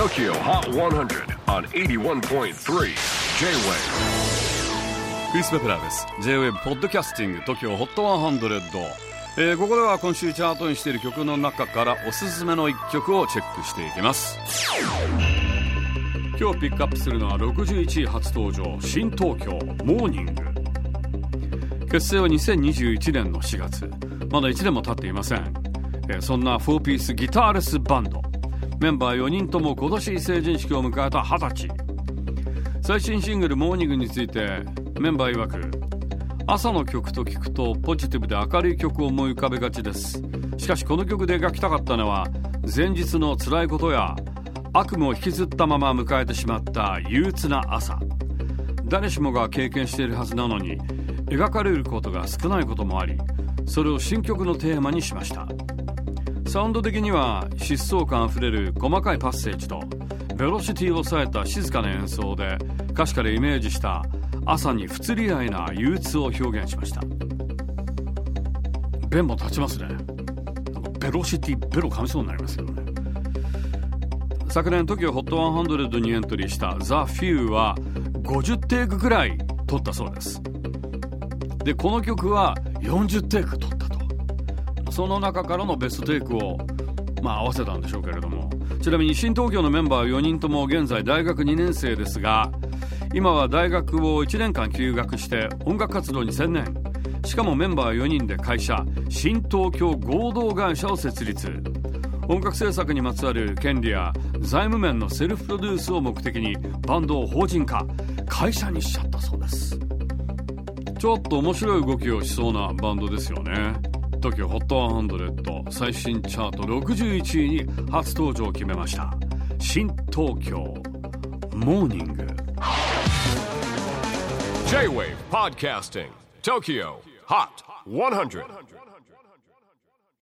TOKYO HOT 100 on 81.3 J-WAVE クリス・ベプラーです。J-WAVE ポッドキャスティング TOKYO HOT 100、えー、ここでは今週チャートにしている曲の中からおすすめの一曲をチェックしていきます。今日ピックアップするのは61位初登場新東京モーニング。結成は2021年の4月。まだ1年も経っていません、えー、そんな4ピースギターレスバンド。メンバー4人とも今年成人式を迎えた20歳。最新シングル「モーニング」についてメンバー曰く朝の曲と聞くとポジティブで明るい曲を思い浮かべがちです。しかしこの曲で描きたかったのは前日の辛いことや悪夢を引きずったまま迎えてしまった憂鬱な朝。誰しもが経験しているはずなのに描かれることが少ないこともありそれを新曲のテーマにしました。サウンド的には疾走感あふれる細かいパッセージとベロシティを抑えた静かな演奏で歌詞からイメージした朝に不釣り合いな憂鬱を表現しました。弁も立ちますね。ベロシティベロ噛みそうになりますけどね。昨年 TOKIOHOT100 にエントリーした The Few は50テイクくらい撮ったそうです。でこの曲は40テイク撮った。とその中からのベストテイクをまあ合わせたんでしょうけれども。ちなみに新東京のメンバー4人とも現在大学2年生ですが今は大学を1年間休学して音楽活動に専念。しかもメンバー4人で会社新東京合同会社を設立。音楽制作にまつわる権利や財務面のセルフプロデュースを目的にバンドを法人化会社にしちゃったそうです。ちょっと面白い動きをしそうなバンドですよね。TOKIOHOT100 最新チャート61位に初登場を決めました新東京モーニング J-WAVE PODCASTING TOKYO HOT 100